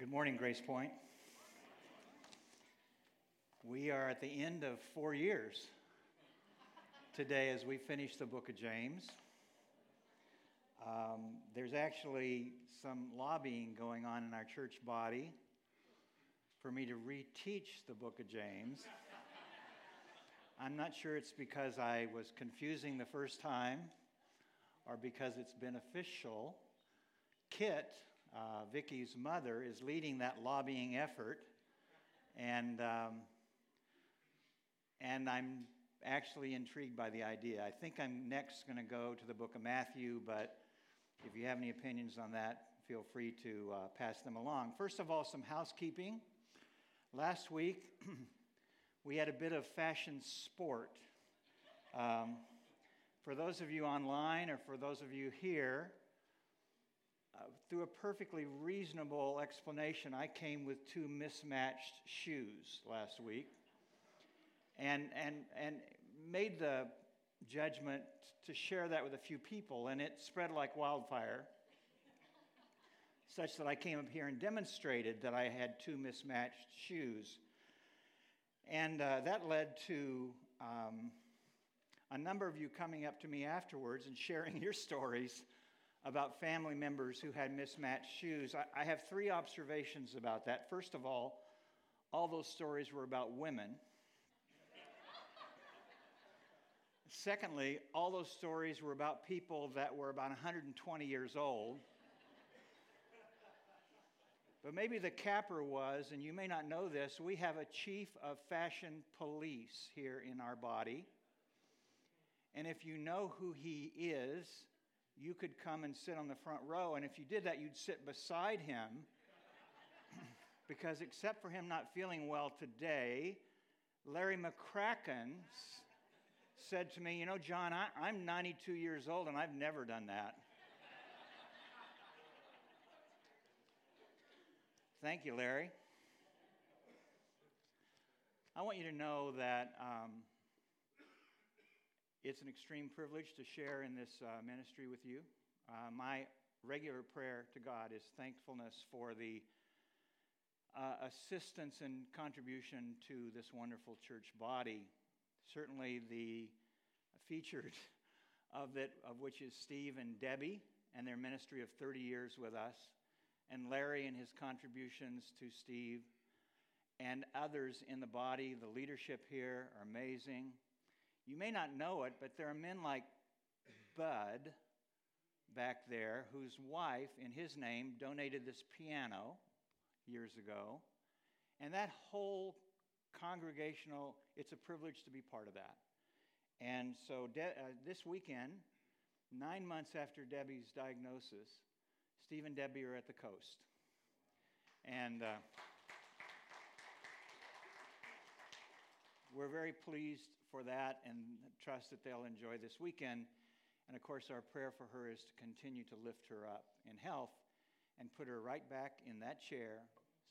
Good morning, Grace Point. We are at the end of four years today as we finish the book of James. Um, there's actually some lobbying going on in our church body for me to reteach the book of James. I'm not sure it's because I was confusing the first time or because it's beneficial. Kit, uh, Vicky's mother, is leading that lobbying effort, and um, and I'm actually intrigued by the idea. I think I'm next going to go to the book of Matthew, but if you have any opinions on that, feel free to uh, pass them along. First of all, some housekeeping. Last week, we had a bit of fashion sport. Um, for those of you online or for those of you here, uh, through a perfectly reasonable explanation, I came with two mismatched shoes last week and, and, and made the judgment to share that with a few people, and it spread like wildfire, such that I came up here and demonstrated that I had two mismatched shoes. And uh, that led to um, a number of you coming up to me afterwards and sharing your stories about family members who had mismatched shoes. I, I have three observations about that. First of all, all those stories were about women. Secondly, all those stories were about people that were about 120 years old. But maybe the capper was, and you may not know this, we have a chief of fashion police here in our body. And if you know who he is, you could come and sit on the front row. And if you did that, you'd sit beside him. because except for him not feeling well today, Larry McCracken said to me, You know, John, I, I'm 92 years old and I've never done that. Thank you, Larry. I want you to know that um, it's an extreme privilege to share in this uh, ministry with you. Uh, my regular prayer to God is thankfulness for the uh, assistance and contribution to this wonderful church body. Certainly, the featured of it, of which is Steve and Debbie and their ministry of 30 years with us, and Larry and his contributions to Steve, and others in the body. The leadership here are amazing. You may not know it, but there are men like Bud back there whose wife, in his name, donated this piano years ago. And that whole congregational, it's a privilege to be part of that. And so De- uh, this weekend, nine months after Debbie's diagnosis, Steve and Debbie are at the coast. And uh, we're very pleased for that and trust that they'll enjoy this weekend. And of course, our prayer for her is to continue to lift her up in health and put her right back in that chair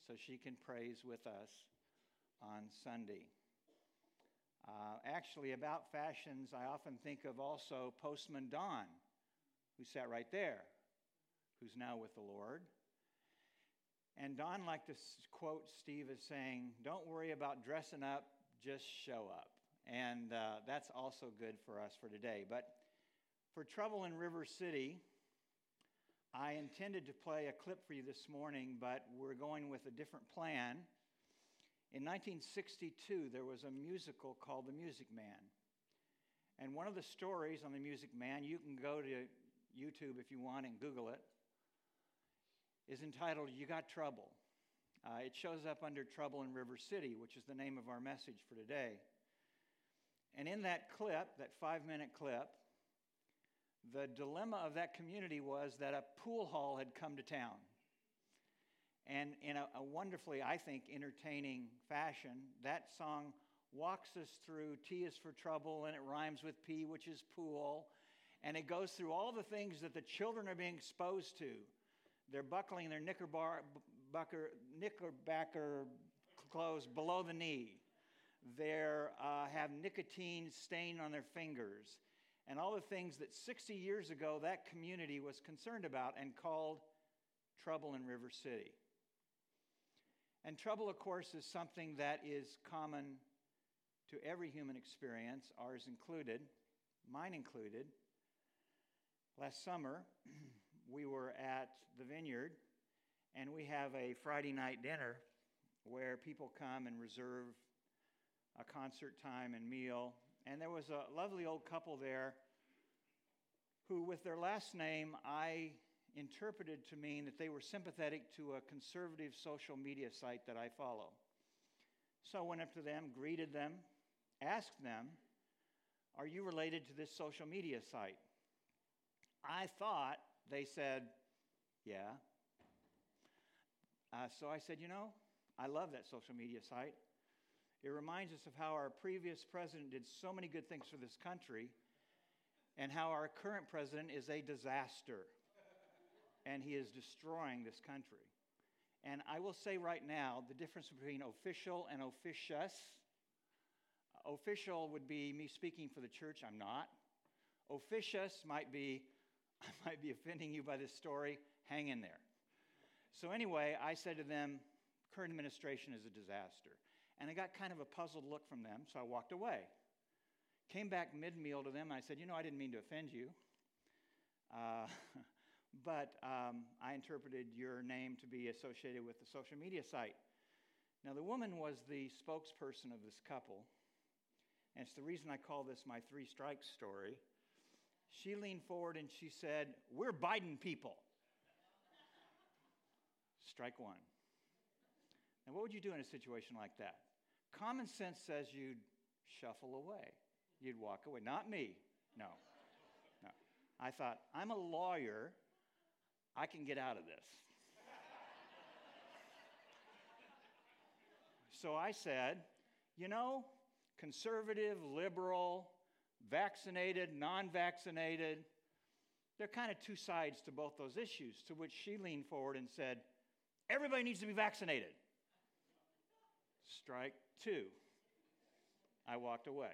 so she can praise with us on Sunday. Uh, actually, about fashions, I often think of also Postman Don, who sat right there, who's now with the Lord. And Don liked to quote Steve as saying, Don't worry about dressing up, just show up. And uh, that's also good for us for today. But for Trouble in River City, I intended to play a clip for you this morning, but we're going with a different plan. In 1962, there was a musical called The Music Man. And one of the stories on The Music Man, you can go to YouTube if you want and Google it, is entitled You Got Trouble. Uh, it shows up under Trouble in River City, which is the name of our message for today. And in that clip, that five minute clip, the dilemma of that community was that a pool hall had come to town. And in a, a, wonderfully, I think, entertaining fashion, that song walks us through T is for trouble, and it rhymes with P, which is pool. And it goes through all the things that the children are being exposed to. They're buckling their knickerbar, bucker, knickerbacker clothes below the knee. They uh, have nicotine stain on their fingers. And all the things that 60 years ago that community was concerned about and called trouble in River City. And trouble, of course, is something that is common to every human experience, ours included, mine included. Last summer, we were at the vineyard, and we have a Friday night dinner where people come and reserve a concert time and meal. And there was a lovely old couple there who, with their last name, I interpreted to mean that they were sympathetic to a conservative social media site that I follow. So I went up to them, greeted them, asked them, Are you related to this social media site? I thought they said, Yeah. Uh, so I said, You know, I love that social media site. It reminds us of how our previous president did so many good things for this country and how our current president is a disaster and he is destroying this country. And I will say right now the difference between official and officious. Official would be me speaking for the church, I'm not. Officious might be, I might be offending you by this story, hang in there. So, anyway, I said to them, current administration is a disaster. And I got kind of a puzzled look from them, so I walked away. Came back mid meal to them, and I said, You know, I didn't mean to offend you. Uh, but um, I interpreted your name to be associated with the social media site. Now, the woman was the spokesperson of this couple, and it's the reason I call this my three strikes story. She leaned forward and she said, We're Biden people. Strike one. Now, what would you do in a situation like that? Common sense says you'd shuffle away, you'd walk away. Not me. No. No. I thought, I'm a lawyer. I can get out of this. so I said, you know, conservative, liberal, vaccinated, non vaccinated, there are kind of two sides to both those issues. To which she leaned forward and said, everybody needs to be vaccinated. Strike two. I walked away.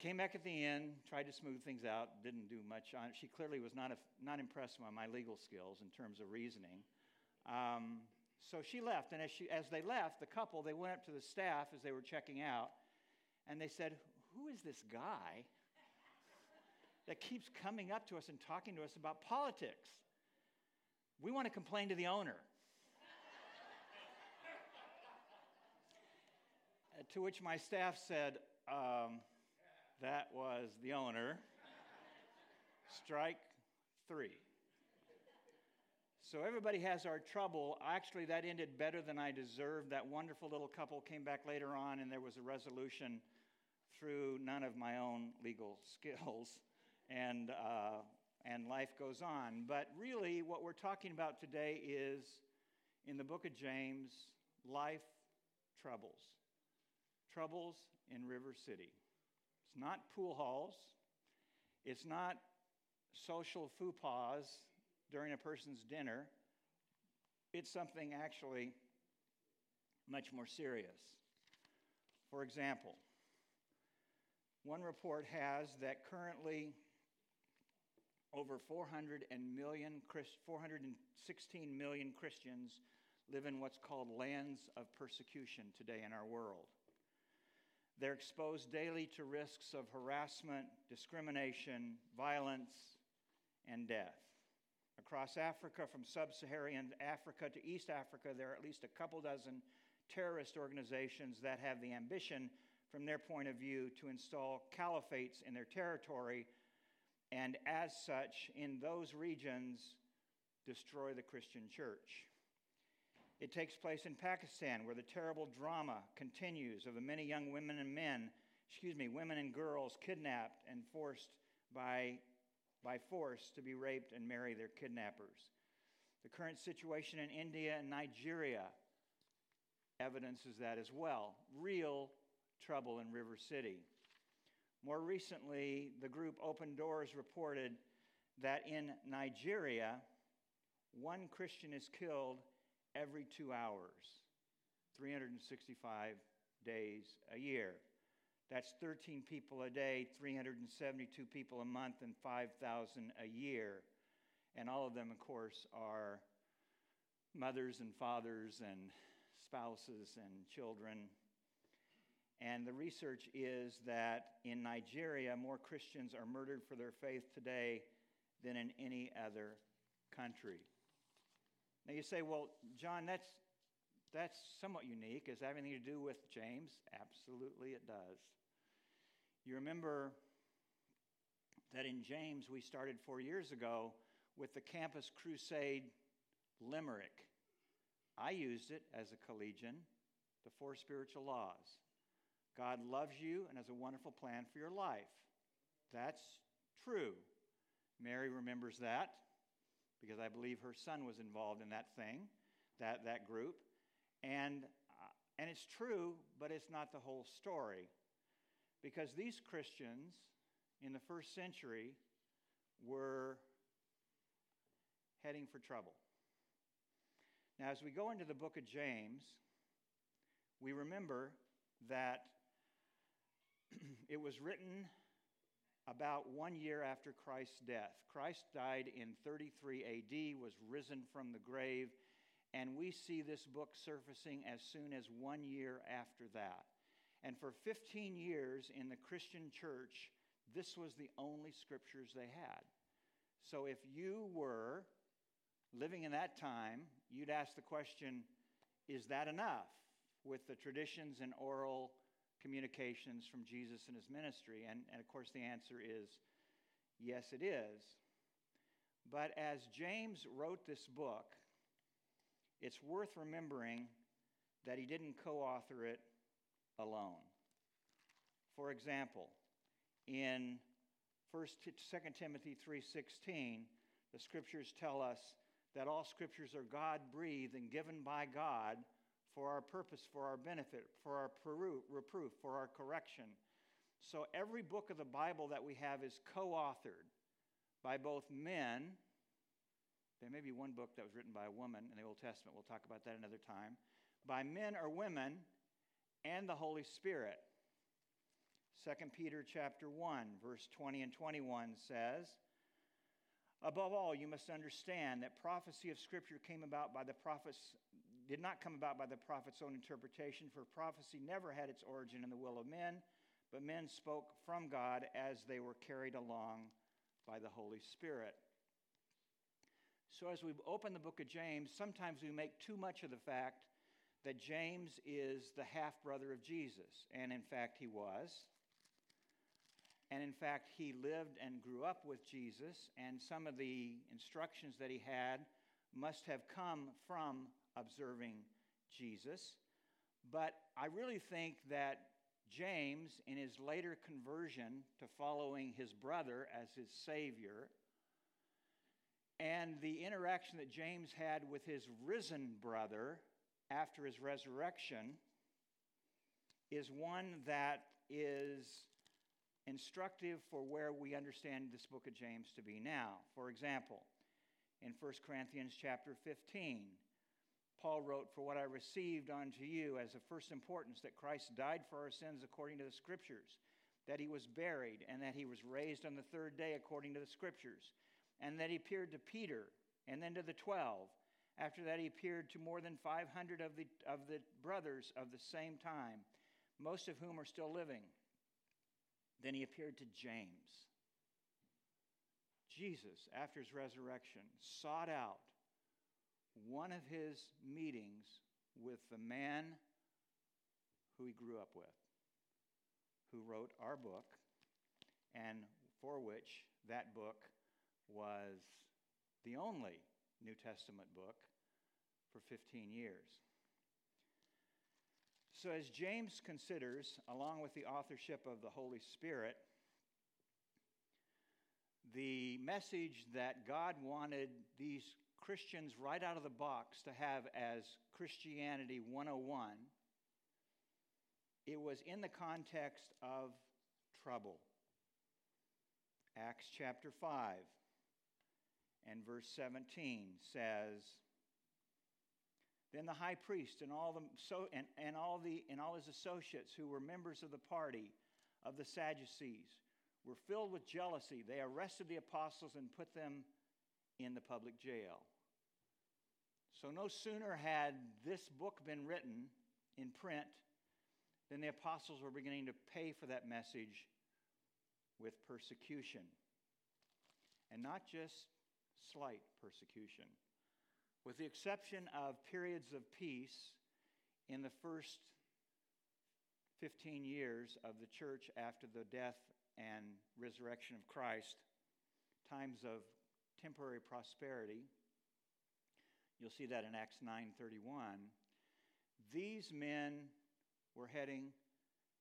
Came back at the end, tried to smooth things out, didn't do much on it. She clearly was not, a, not impressed by my legal skills in terms of reasoning. Um, so she left, and as, she, as they left, the couple, they went up to the staff as they were checking out, and they said, Who is this guy that keeps coming up to us and talking to us about politics? We want to complain to the owner. To which my staff said, um, that was the owner. Strike three. So everybody has our trouble. Actually, that ended better than I deserved. That wonderful little couple came back later on, and there was a resolution through none of my own legal skills, and uh, and life goes on. But really, what we're talking about today is in the book of James, life troubles troubles in River City. It's not pool halls, it's not social faux during a person's dinner. It's something actually much more serious. For example, one report has that currently over 400 million, 416 million Christians live in what's called lands of persecution today in our world. They're exposed daily to risks of harassment, discrimination, violence, and death. Across Africa, from sub Saharan Africa to East Africa, there are at least a couple dozen terrorist organizations that have the ambition, from their point of view, to install caliphates in their territory and, as such, in those regions, destroy the Christian church. It takes place in Pakistan, where the terrible drama continues of the many young women and men, excuse me, women and girls kidnapped and forced by, by force to be raped and marry their kidnappers. The current situation in India and Nigeria evidences that as well. Real trouble in River City. More recently, the group Open Doors reported that in Nigeria, one Christian is killed every two hours, 365 days a year. That's 13 people a day, 372 people a month, and 5,000 a year. And all of them, of course, are mothers and fathers and spouses and children. And the research is that in Nigeria, more Christians are murdered for their faith today than in any other country. Now you say, well, John, that's, that's somewhat unique. Does that anything to do with James? Absolutely, it does. You remember that in James we started four years ago with the Campus Crusade Limerick. I used it as a collegian, the four spiritual laws. God loves you and has a wonderful plan for your life. That's true. Mary remembers that because I believe her son was involved in that thing, that, that group. And, uh, and it's true, but it's not the whole story. Because these Christians in the first century were heading for trouble. Now, as we go into the book of James, we remember that it was written about one year after Christ's death. Christ died in 33 AD, was risen from the grave, and we see this book surfacing as soon as one year after that. And for 15 years in the Christian church, this was the only scriptures they had. So if you were living in that time, you'd ask the question is that enough with the traditions and oral communications from Jesus and his ministry? And, and of course, the answer is yes, it is. But as James wrote this book, it's worth remembering that he didn't co author it alone. For example, in 1 2 Timothy 3:16, the scriptures tell us that all scriptures are God breathed and given by God for our purpose, for our benefit, for our reproof, for our correction. So every book of the Bible that we have is co authored by both men. There may be one book that was written by a woman in the Old Testament. We'll talk about that another time. By men or women and the Holy Spirit. 2 Peter chapter 1 verse 20 and 21 says, Above all, you must understand that prophecy of Scripture came about by the prophets, did not come about by the prophet's own interpretation, for prophecy never had its origin in the will of men, but men spoke from God as they were carried along by the Holy Spirit. So, as we open the book of James, sometimes we make too much of the fact that James is the half brother of Jesus, and in fact, he was. And in fact, he lived and grew up with Jesus, and some of the instructions that he had must have come from observing Jesus. But I really think that James, in his later conversion to following his brother as his Savior, and the interaction that James had with his risen brother after his resurrection, is one that is instructive for where we understand this book of James to be now. For example, in 1 Corinthians chapter 15, Paul wrote, For what I received unto you as of first importance, that Christ died for our sins according to the Scriptures, that he was buried, and that he was raised on the third day according to the Scriptures, and that he appeared to Peter, and then to the twelve. After that, he appeared to more than 500 of the, of the brothers of the same time, most of whom are still living then he appeared to James. Jesus, after his resurrection, sought out one of his meetings with the man who he grew up with, who wrote our book, and for which that book was the only New Testament book for 15 years. So, as James considers, along with the authorship of the Holy Spirit, the message that God wanted these Christians right out of the box to have as Christianity 101, it was in the context of trouble. Acts chapter 5 and verse 17 says, then the high priest and all, the, so, and, and, all the, and all his associates who were members of the party of the Sadducees were filled with jealousy. They arrested the apostles and put them in the public jail. So, no sooner had this book been written in print than the apostles were beginning to pay for that message with persecution. And not just slight persecution. With the exception of periods of peace in the first 15 years of the church after the death and resurrection of Christ, times of temporary prosperity, You'll see that in Acts 9:31. These men were heading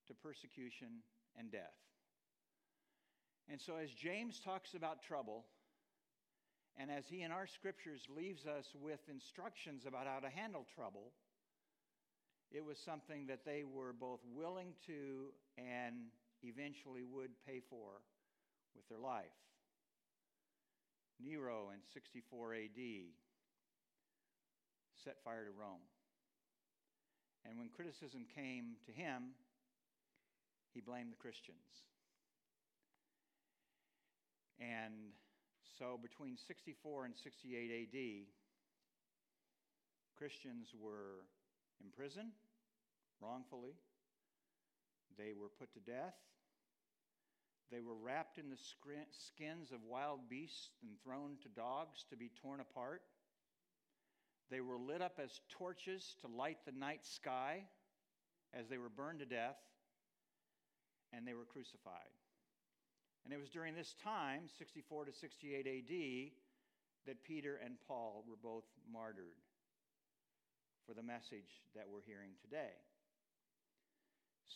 to persecution and death. And so as James talks about trouble, and as he in our scriptures leaves us with instructions about how to handle trouble, it was something that they were both willing to and eventually would pay for with their life. Nero in 64 AD set fire to Rome. And when criticism came to him, he blamed the Christians. And so between 64 and 68 AD, Christians were imprisoned wrongfully. They were put to death. They were wrapped in the skins of wild beasts and thrown to dogs to be torn apart. They were lit up as torches to light the night sky as they were burned to death, and they were crucified. And it was during this time, 64 to 68 AD, that Peter and Paul were both martyred for the message that we're hearing today.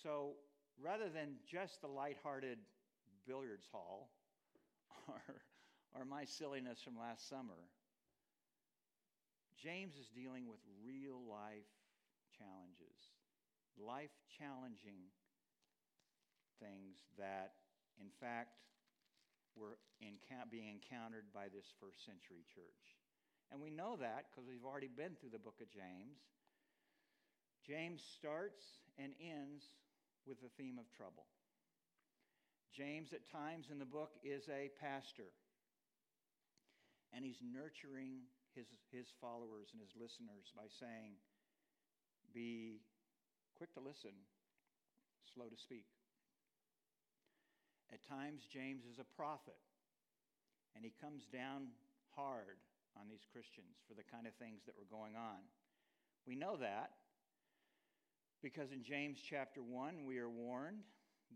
So rather than just the lighthearted billiards hall or, or my silliness from last summer, James is dealing with real life challenges, life challenging things that, in fact, were being encountered by this first century church. And we know that because we've already been through the book of James. James starts and ends with the theme of trouble. James, at times in the book, is a pastor, and he's nurturing his, his followers and his listeners by saying, Be quick to listen, slow to speak. At times, James is a prophet, and he comes down hard on these Christians for the kind of things that were going on. We know that because in James chapter 1, we are warned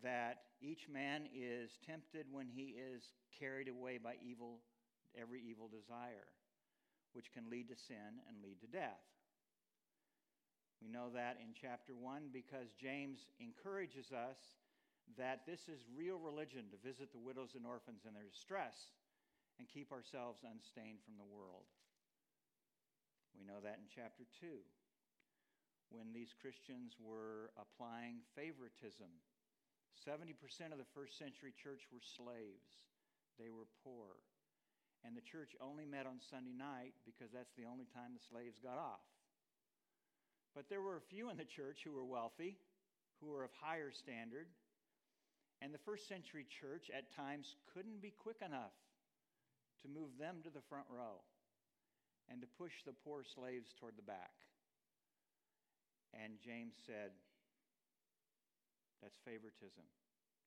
that each man is tempted when he is carried away by evil, every evil desire which can lead to sin and lead to death. We know that in chapter 1 because James encourages us that this is real religion to visit the widows and orphans in their distress and keep ourselves unstained from the world. We know that in chapter 2 when these Christians were applying favoritism. 70% of the first century church were slaves, they were poor and the church only met on Sunday night because that's the only time the slaves got off. But there were a few in the church who were wealthy, who were of higher standard, and the first century church at times couldn't be quick enough to move them to the front row and to push the poor slaves toward the back. And James said, That's favoritism.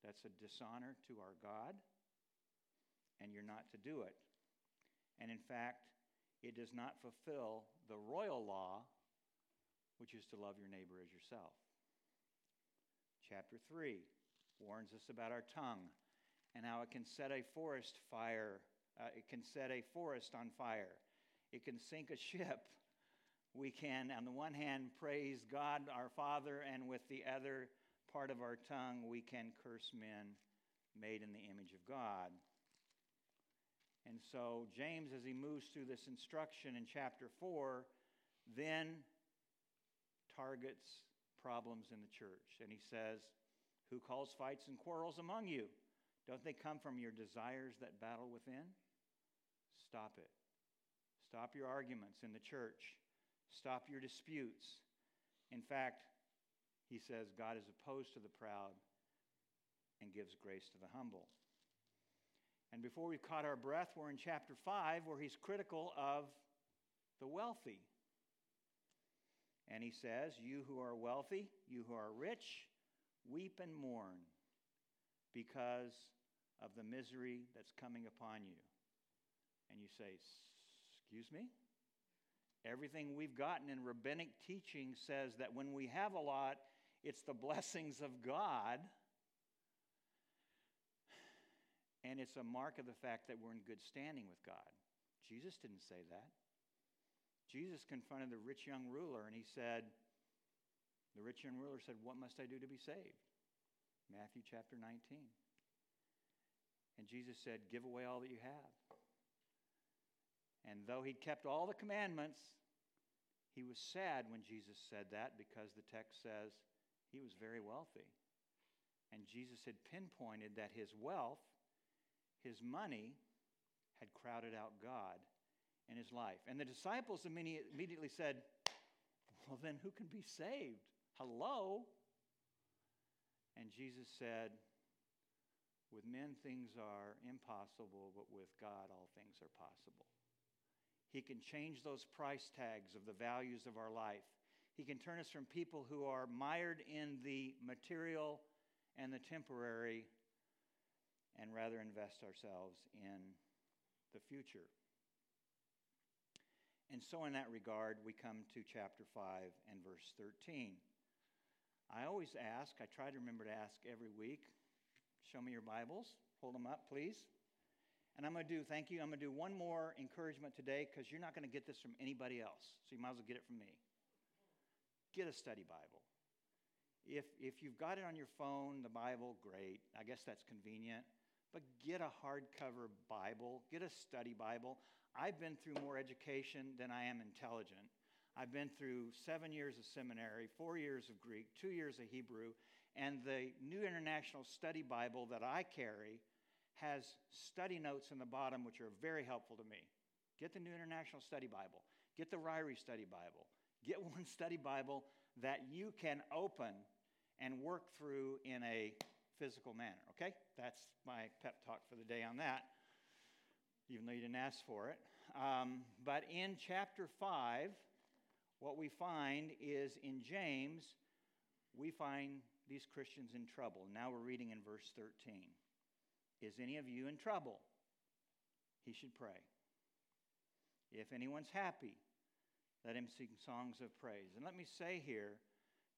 That's a dishonor to our God, and you're not to do it. And in fact, it does not fulfill the royal law, which is to love your neighbor as yourself. Chapter 3 warns us about our tongue and how it can set a forest fire, uh, it can set a forest on fire. It can sink a ship. We can, on the one hand, praise God our Father, and with the other part of our tongue, we can curse men made in the image of God. And so, James, as he moves through this instruction in chapter 4, then targets problems in the church. And he says, Who calls fights and quarrels among you? Don't they come from your desires that battle within? Stop it. Stop your arguments in the church. Stop your disputes. In fact, he says, God is opposed to the proud and gives grace to the humble. And before we've caught our breath, we're in chapter 5 where he's critical of the wealthy. And he says, You who are wealthy, you who are rich, weep and mourn because of the misery that's coming upon you. And you say, Excuse me? Everything we've gotten in rabbinic teaching says that when we have a lot, it's the blessings of God. And it's a mark of the fact that we're in good standing with God. Jesus didn't say that. Jesus confronted the rich young ruler and he said, The rich young ruler said, What must I do to be saved? Matthew chapter 19. And Jesus said, Give away all that you have. And though he'd kept all the commandments, he was sad when Jesus said that because the text says he was very wealthy. And Jesus had pinpointed that his wealth, his money, had crowded out God in his life. And the disciples immediately said, Well, then who can be saved? Hello? And Jesus said, With men things are impossible, but with God all things are possible. He can change those price tags of the values of our life. He can turn us from people who are mired in the material and the temporary and rather invest ourselves in the future. And so, in that regard, we come to chapter 5 and verse 13. I always ask, I try to remember to ask every week, show me your Bibles. Hold them up, please. And I'm going to do, thank you, I'm going to do one more encouragement today because you're not going to get this from anybody else. So you might as well get it from me. Get a study Bible. If, if you've got it on your phone, the Bible, great. I guess that's convenient. But get a hardcover Bible, get a study Bible. I've been through more education than I am intelligent. I've been through seven years of seminary, four years of Greek, two years of Hebrew, and the New International Study Bible that I carry has study notes in the bottom, which are very helpful to me. Get the New International Study Bible, get the Ryrie Study Bible, get one study Bible that you can open and work through in a physical manner, okay? That's my pep talk for the day on that even though you didn't ask for it. Um, but in chapter 5, what we find is in James, we find these Christians in trouble. Now we're reading in verse 13. Is any of you in trouble? He should pray. If anyone's happy, let him sing songs of praise. And let me say here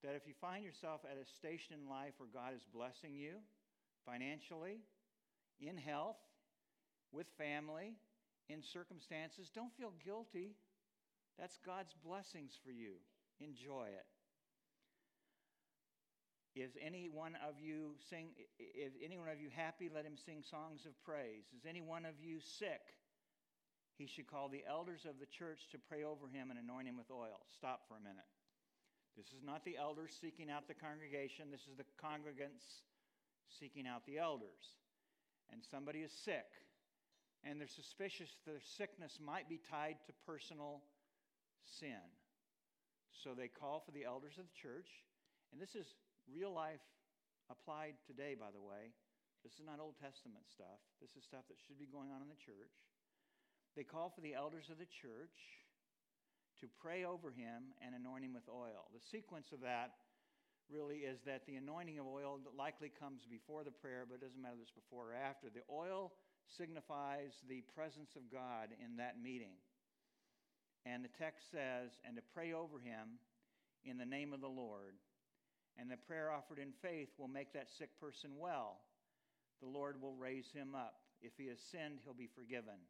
that if you find yourself at a station in life where God is blessing you financially, in health, with family, in circumstances, don't feel guilty. That's God's blessings for you. Enjoy it. Is any one of you sing is any one of you happy? Let him sing songs of praise. Is any one of you sick? He should call the elders of the church to pray over him and anoint him with oil. Stop for a minute. This is not the elders seeking out the congregation. This is the congregants seeking out the elders. And somebody is sick and they're suspicious their sickness might be tied to personal sin. So they call for the elders of the church, and this is real life applied today, by the way. This is not Old Testament stuff. This is stuff that should be going on in the church. They call for the elders of the church to pray over him and anoint him with oil. The sequence of that really is that the anointing of oil likely comes before the prayer, but it doesn't matter if it's before or after. The oil signifies the presence of God in that meeting. And the text says, and to pray over him in the name of the Lord. And the prayer offered in faith will make that sick person well. The Lord will raise him up. If he has sinned, he'll be forgiven.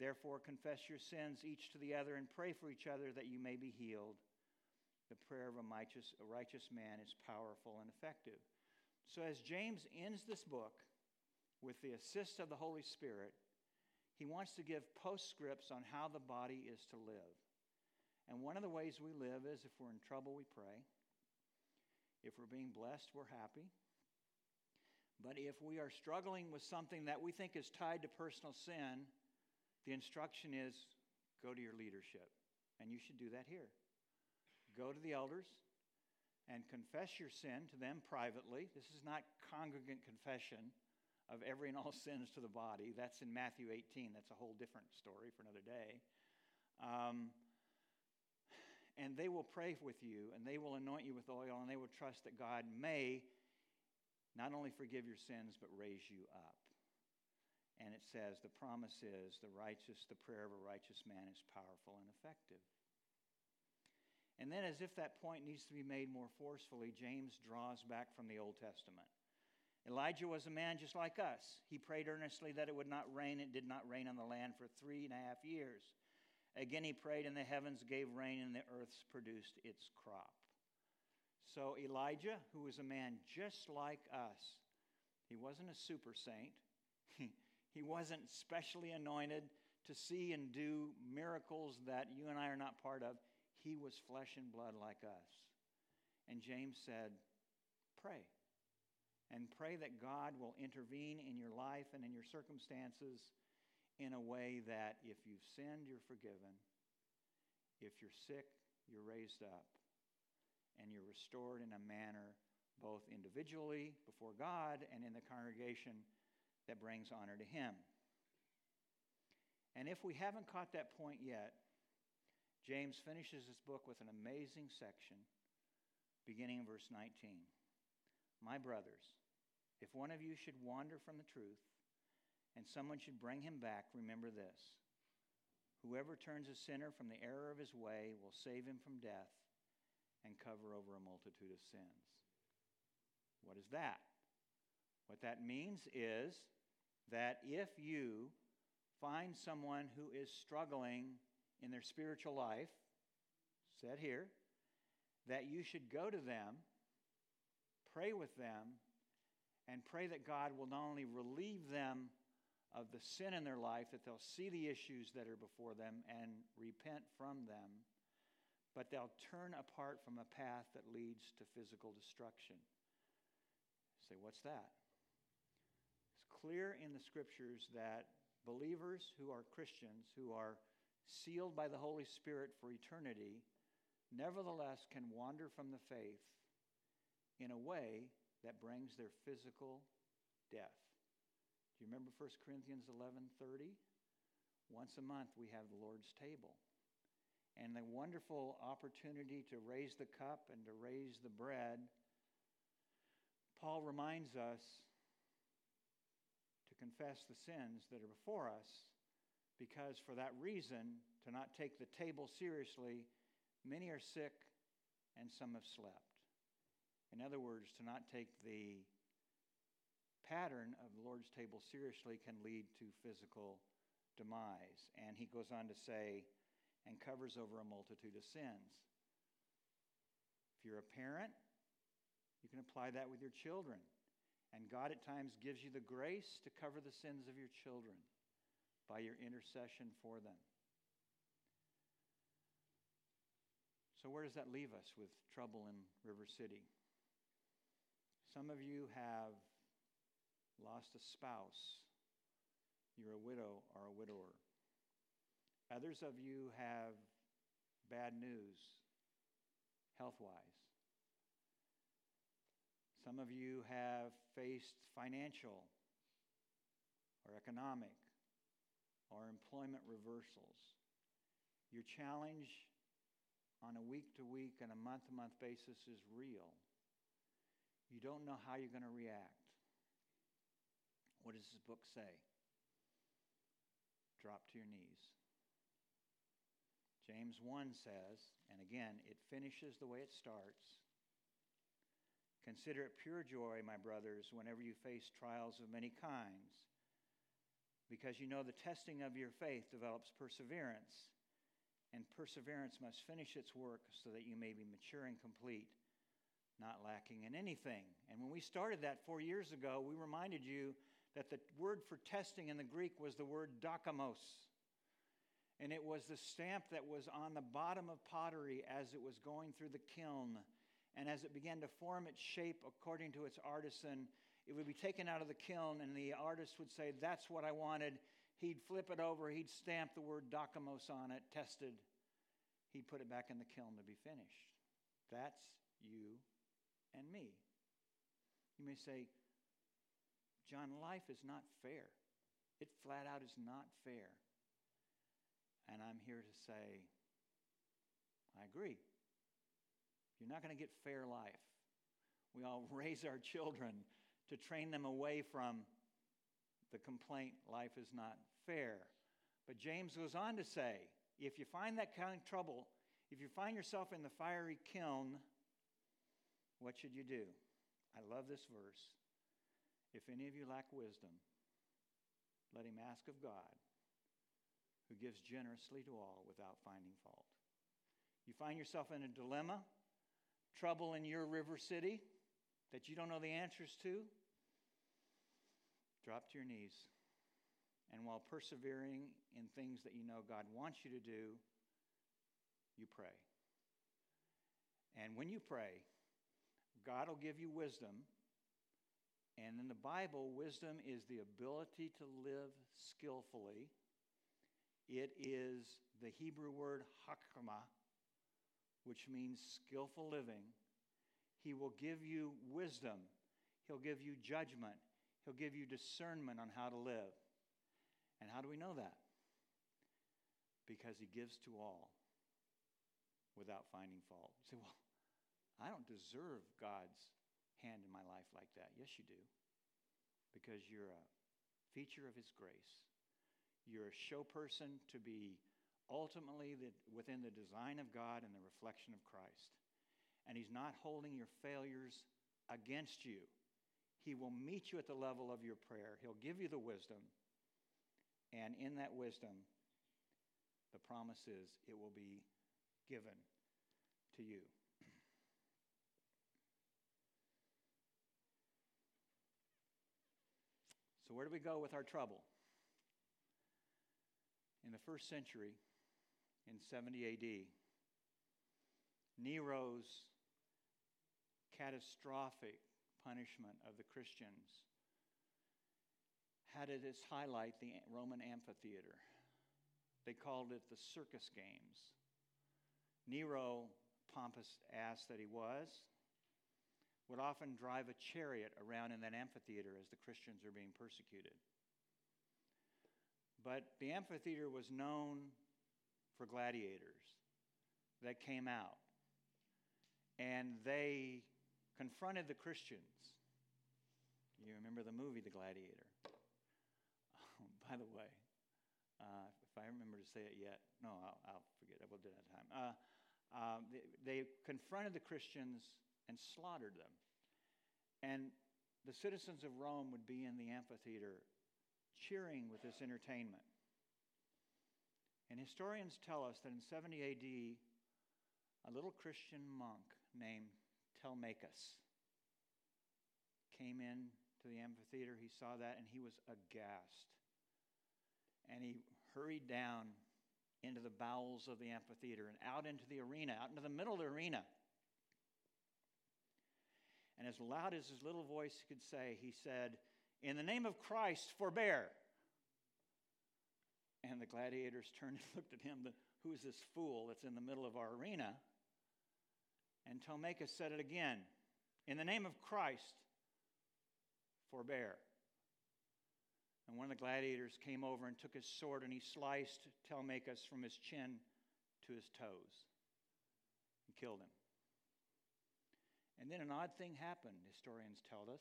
Therefore, confess your sins each to the other and pray for each other that you may be healed. The prayer of a righteous, a righteous man is powerful and effective. So, as James ends this book, with the assist of the Holy Spirit, he wants to give postscripts on how the body is to live. And one of the ways we live is if we're in trouble, we pray. If we're being blessed, we're happy. But if we are struggling with something that we think is tied to personal sin, the instruction is go to your leadership. And you should do that here. Go to the elders and confess your sin to them privately. This is not congregant confession of every and all sins to the body. That's in Matthew 18. That's a whole different story for another day. Um, and they will pray with you, and they will anoint you with oil, and they will trust that God may not only forgive your sins, but raise you up. And it says, the promise is, the righteous, the prayer of a righteous man is powerful and effective. And then, as if that point needs to be made more forcefully, James draws back from the Old Testament. Elijah was a man just like us. He prayed earnestly that it would not rain. It did not rain on the land for three and a half years. Again, he prayed, and the heavens gave rain, and the earth produced its crop. So, Elijah, who was a man just like us, he wasn't a super saint. He wasn't specially anointed to see and do miracles that you and I are not part of. He was flesh and blood like us. And James said, Pray and pray that God will intervene in your life and in your circumstances in a way that if you've sinned, you're forgiven. If you're sick, you're raised up. And you're restored in a manner both individually before God and in the congregation that brings honor to Him. And if we haven't caught that point yet, James finishes his book with an amazing section beginning in verse 19. My brothers, if one of you should wander from the truth and someone should bring him back, remember this. Whoever turns a sinner from the error of his way will save him from death and cover over a multitude of sins. What is that? What that means is that if you find someone who is struggling in their spiritual life, said here, that you should go to them, pray with them, and pray that God will not only relieve them of the sin in their life, that they'll see the issues that are before them and repent from them, but they'll turn apart from a path that leads to physical destruction. say, what's that? Clear in the scriptures that believers who are Christians, who are sealed by the Holy Spirit for eternity, nevertheless can wander from the faith in a way that brings their physical death. Do you remember 1 Corinthians 11:30? Once a month we have the Lord's table. And the wonderful opportunity to raise the cup and to raise the bread, Paul reminds us confess the sins that are before us because for that reason, to not take the table seriously, many are sick and some have slept. In other words, to not take the pattern of the Lord's table seriously can lead to physical demise. And he goes on to say, and covers over a multitude of sins. If you're a parent, you can apply that with your children. And God at times gives you the grace to cover the sins of your children by your intercession for them. So, where does that leave us with trouble in River City? Some of you have lost a spouse. You're a widow or a widower. Others of you have bad news health wise. Some of you have faced financial or economic or employment reversals. Your challenge on a week to week and a month to month basis is real. You don't know how you're going to react. What does this book say? Drop to your knees. James 1 says, and again, it finishes the way it starts. Consider it pure joy, my brothers, whenever you face trials of many kinds, because you know the testing of your faith develops perseverance, and perseverance must finish its work so that you may be mature and complete not lacking in anything. And when we started that four years ago, we reminded you that the word for testing in the Greek was the word dokimos. And it was the stamp that was on the bottom of pottery as it was going through the kiln. And as it began to form its shape according to its artisan, it would be taken out of the kiln, and the artist would say, That's what I wanted. He'd flip it over, he'd stamp the word dokimos on it, tested. He'd put it back in the kiln to be finished. That's you and me. You may say, John, life is not fair. It flat out is not fair. And I'm here to say, I agree. You're not going to get fair life. We all raise our children to train them away from the complaint life is not fair. But James goes on to say if you find that kind of trouble, if you find yourself in the fiery kiln, what should you do? I love this verse. If any of you lack wisdom, let him ask of God, who gives generously to all without finding fault. You find yourself in a dilemma, trouble in your river city that you don't know the answers to, drop to your knees. And while persevering in things that you know God wants you to do, you pray. And when you pray, God will give you wisdom. And in the Bible, wisdom is the ability to live skillfully. It is the Hebrew word hakama, which means skillful living. He will give you wisdom, He'll give you judgment, He'll give you discernment on how to live. And how do we know that? Because He gives to all without finding fault. You say, well, I don't deserve God's hand in my life like that. Yes, you do. Because you're a feature of His grace. You're a show person to be ultimately the, within the design of God and the reflection of Christ. And He's not holding your failures against you. He will meet you at the level of your prayer. He'll give you the wisdom. And in that wisdom, the promise is it will be given to you. So, where do we go with our trouble? In the first century, in 70 AD, Nero's catastrophic punishment of the Christians had its highlight the Roman amphitheater. They called it the circus games. Nero, pompous ass that he was, would often drive a chariot around in that amphitheater as the Christians are being persecuted. But the amphitheater was known for gladiators that came out. And they confronted the Christians. You remember the movie The Gladiator? Oh, by the way, uh, if I remember to say it yet, no, I'll, I'll forget. I will do that time. Uh, uh, they, they confronted the Christians and slaughtered them. And the citizens of Rome would be in the amphitheater cheering with this entertainment. And historians tell us that in 70 AD, a little Christian monk named Telemachus came in to the amphitheater. He saw that and he was aghast. And he hurried down into the bowels of the amphitheater and out into the arena, out into the middle of the arena. And as loud as his little voice could say, he said, In the name of Christ, forbear. And the gladiators turned and looked at him, Who is this fool that's in the middle of our arena? And Telemachus said it again In the name of Christ, forbear. And one of the gladiators came over and took his sword and he sliced Telemachus from his chin to his toes and killed him. And then an odd thing happened, historians tell us.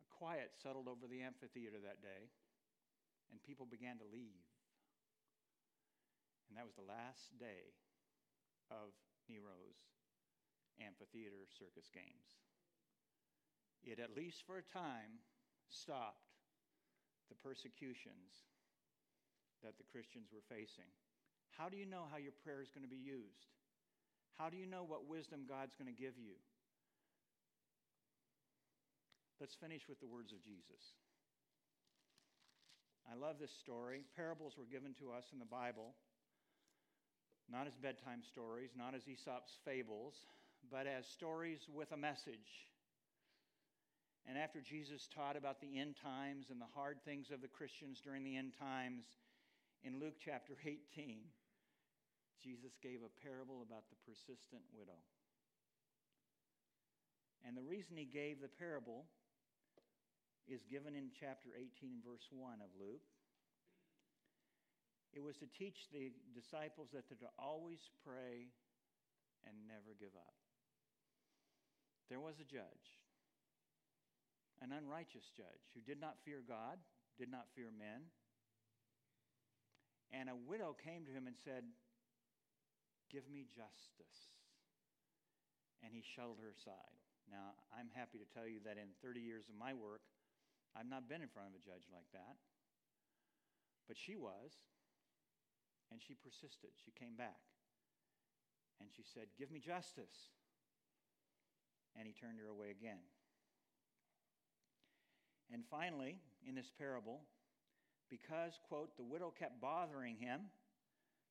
A quiet settled over the amphitheater that day, and people began to leave. And that was the last day of Nero's amphitheater circus games. It, at least for a time, stopped the persecutions that the Christians were facing. How do you know how your prayer is going to be used? How do you know what wisdom God's going to give you? Let's finish with the words of Jesus. I love this story. Parables were given to us in the Bible, not as bedtime stories, not as Aesop's fables, but as stories with a message. And after Jesus taught about the end times and the hard things of the Christians during the end times, in Luke chapter 18, Jesus gave a parable about the persistent widow. And the reason he gave the parable is given in chapter 18, verse 1 of Luke. It was to teach the disciples that they're to always pray and never give up. There was a judge, an unrighteous judge, who did not fear God, did not fear men. And a widow came to him and said, Give me justice. And he shoved her aside. Now, I'm happy to tell you that in 30 years of my work, I've not been in front of a judge like that. But she was, and she persisted. She came back. And she said, Give me justice. And he turned her away again. And finally, in this parable, because, quote, the widow kept bothering him,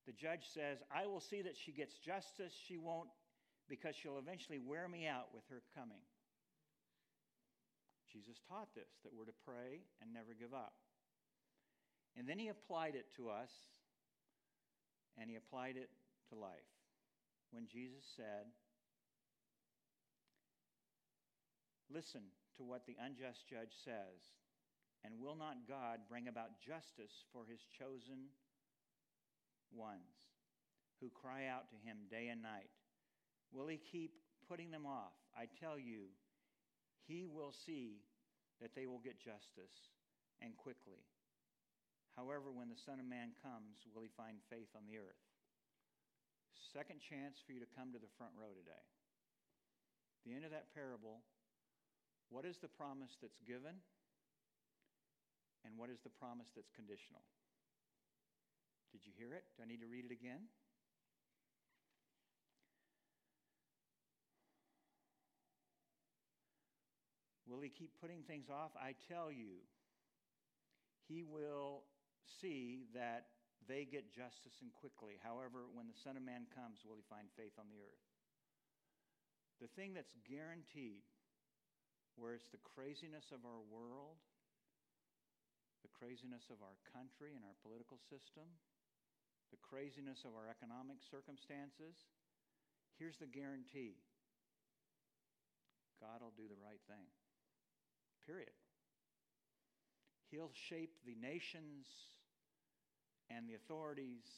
the judge says, I will see that she gets justice. She won't, because she'll eventually wear me out with her coming. Jesus taught this, that we're to pray and never give up. And then he applied it to us, and he applied it to life when Jesus said, Listen to what the unjust judge says, and will not God bring about justice for his chosen ones who cry out to him day and night? Will he keep putting them off? I tell you, he will see that they will get justice and quickly. However, when the Son of Man comes, will he find faith on the earth? Second chance for you to come to the front row today. The end of that parable, what is the promise that's given? And what is the promise that's conditional? Did you hear it? Do I need to read it again? Will he keep putting things off? I tell you, he will see that they get justice and quickly. However, when the Son of Man comes, will he find faith on the earth? The thing that's guaranteed, where it's the craziness of our world, the craziness of our country and our political system, the craziness of our economic circumstances, here's the guarantee God will do the right thing. Period. He'll shape the nations and the authorities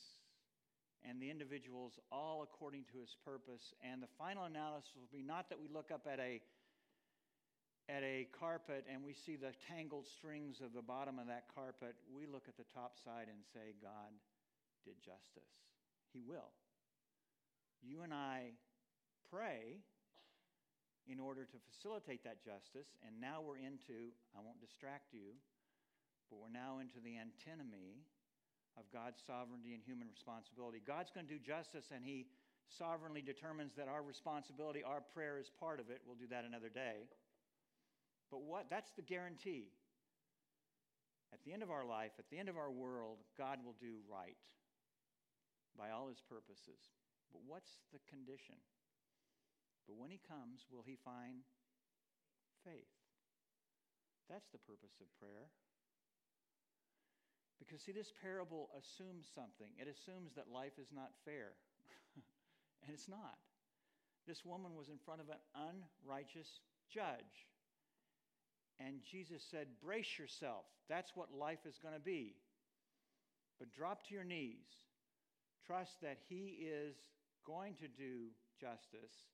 and the individuals all according to his purpose. And the final analysis will be not that we look up at a at a carpet and we see the tangled strings of the bottom of that carpet, we look at the top side and say, God did justice. He will. You and I pray in order to facilitate that justice, and now we're into, I won't distract you, but we're now into the antinomy of God's sovereignty and human responsibility. God's going to do justice, and He sovereignly determines that our responsibility, our prayer is part of it. We'll do that another day. But what that's the guarantee. At the end of our life, at the end of our world, God will do right by all his purposes. But what's the condition? But when he comes, will he find faith? That's the purpose of prayer. Because, see, this parable assumes something. It assumes that life is not fair. and it's not. This woman was in front of an unrighteous judge. And Jesus said, Brace yourself. That's what life is going to be. But drop to your knees. Trust that He is going to do justice.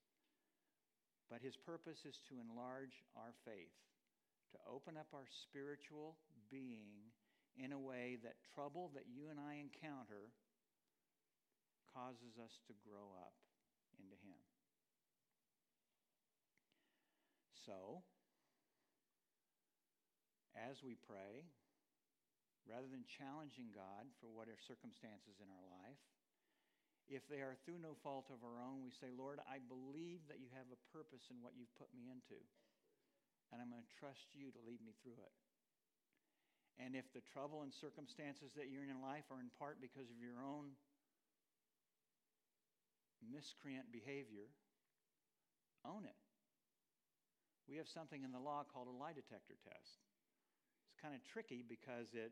But His purpose is to enlarge our faith, to open up our spiritual being in a way that trouble that you and I encounter causes us to grow up into Him. So, as we pray, rather than challenging God for what are circumstances in our life, if they are through no fault of our own, we say, Lord, I believe that you have a purpose in what you've put me into, and I'm going to trust you to lead me through it. And if the trouble and circumstances that you're in in life are in part because of your own miscreant behavior, own it. We have something in the law called a lie detector test. It's kind of tricky because it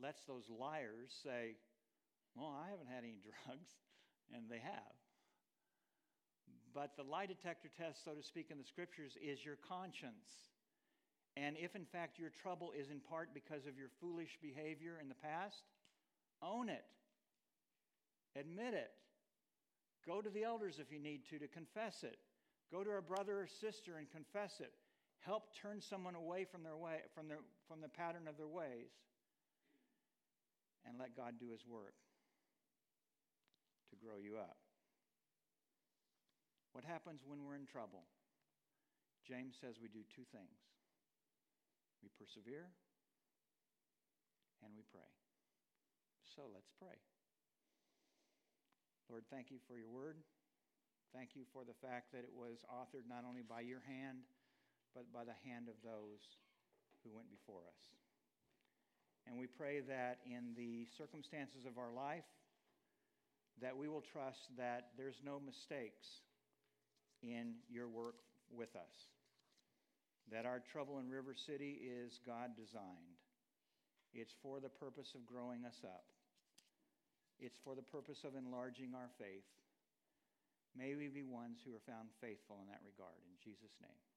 lets those liars say, Well, I haven't had any drugs, and they have. But the lie detector test, so to speak, in the scriptures is your conscience. And if in fact your trouble is in part because of your foolish behavior in the past, Own it. Admit it. Go to the elders if you need to to confess it. Go to a brother or sister and confess it. Help turn someone away from their way from their from the pattern of their ways. And let God do his work to grow you up. What happens when we're in trouble? James says we do two things. We persevere and we pray. So let's pray. Lord, thank you for your word. Thank you for the fact that it was authored not only by your hand, but by the hand of those who went before us. And we pray that in the circumstances of our life, that we will trust that there's no mistakes in your work with us that our trouble in River City is God designed. It's for the purpose of growing us up, it's for the purpose of enlarging our faith. May we be ones who are found faithful in that regard. In Jesus' name.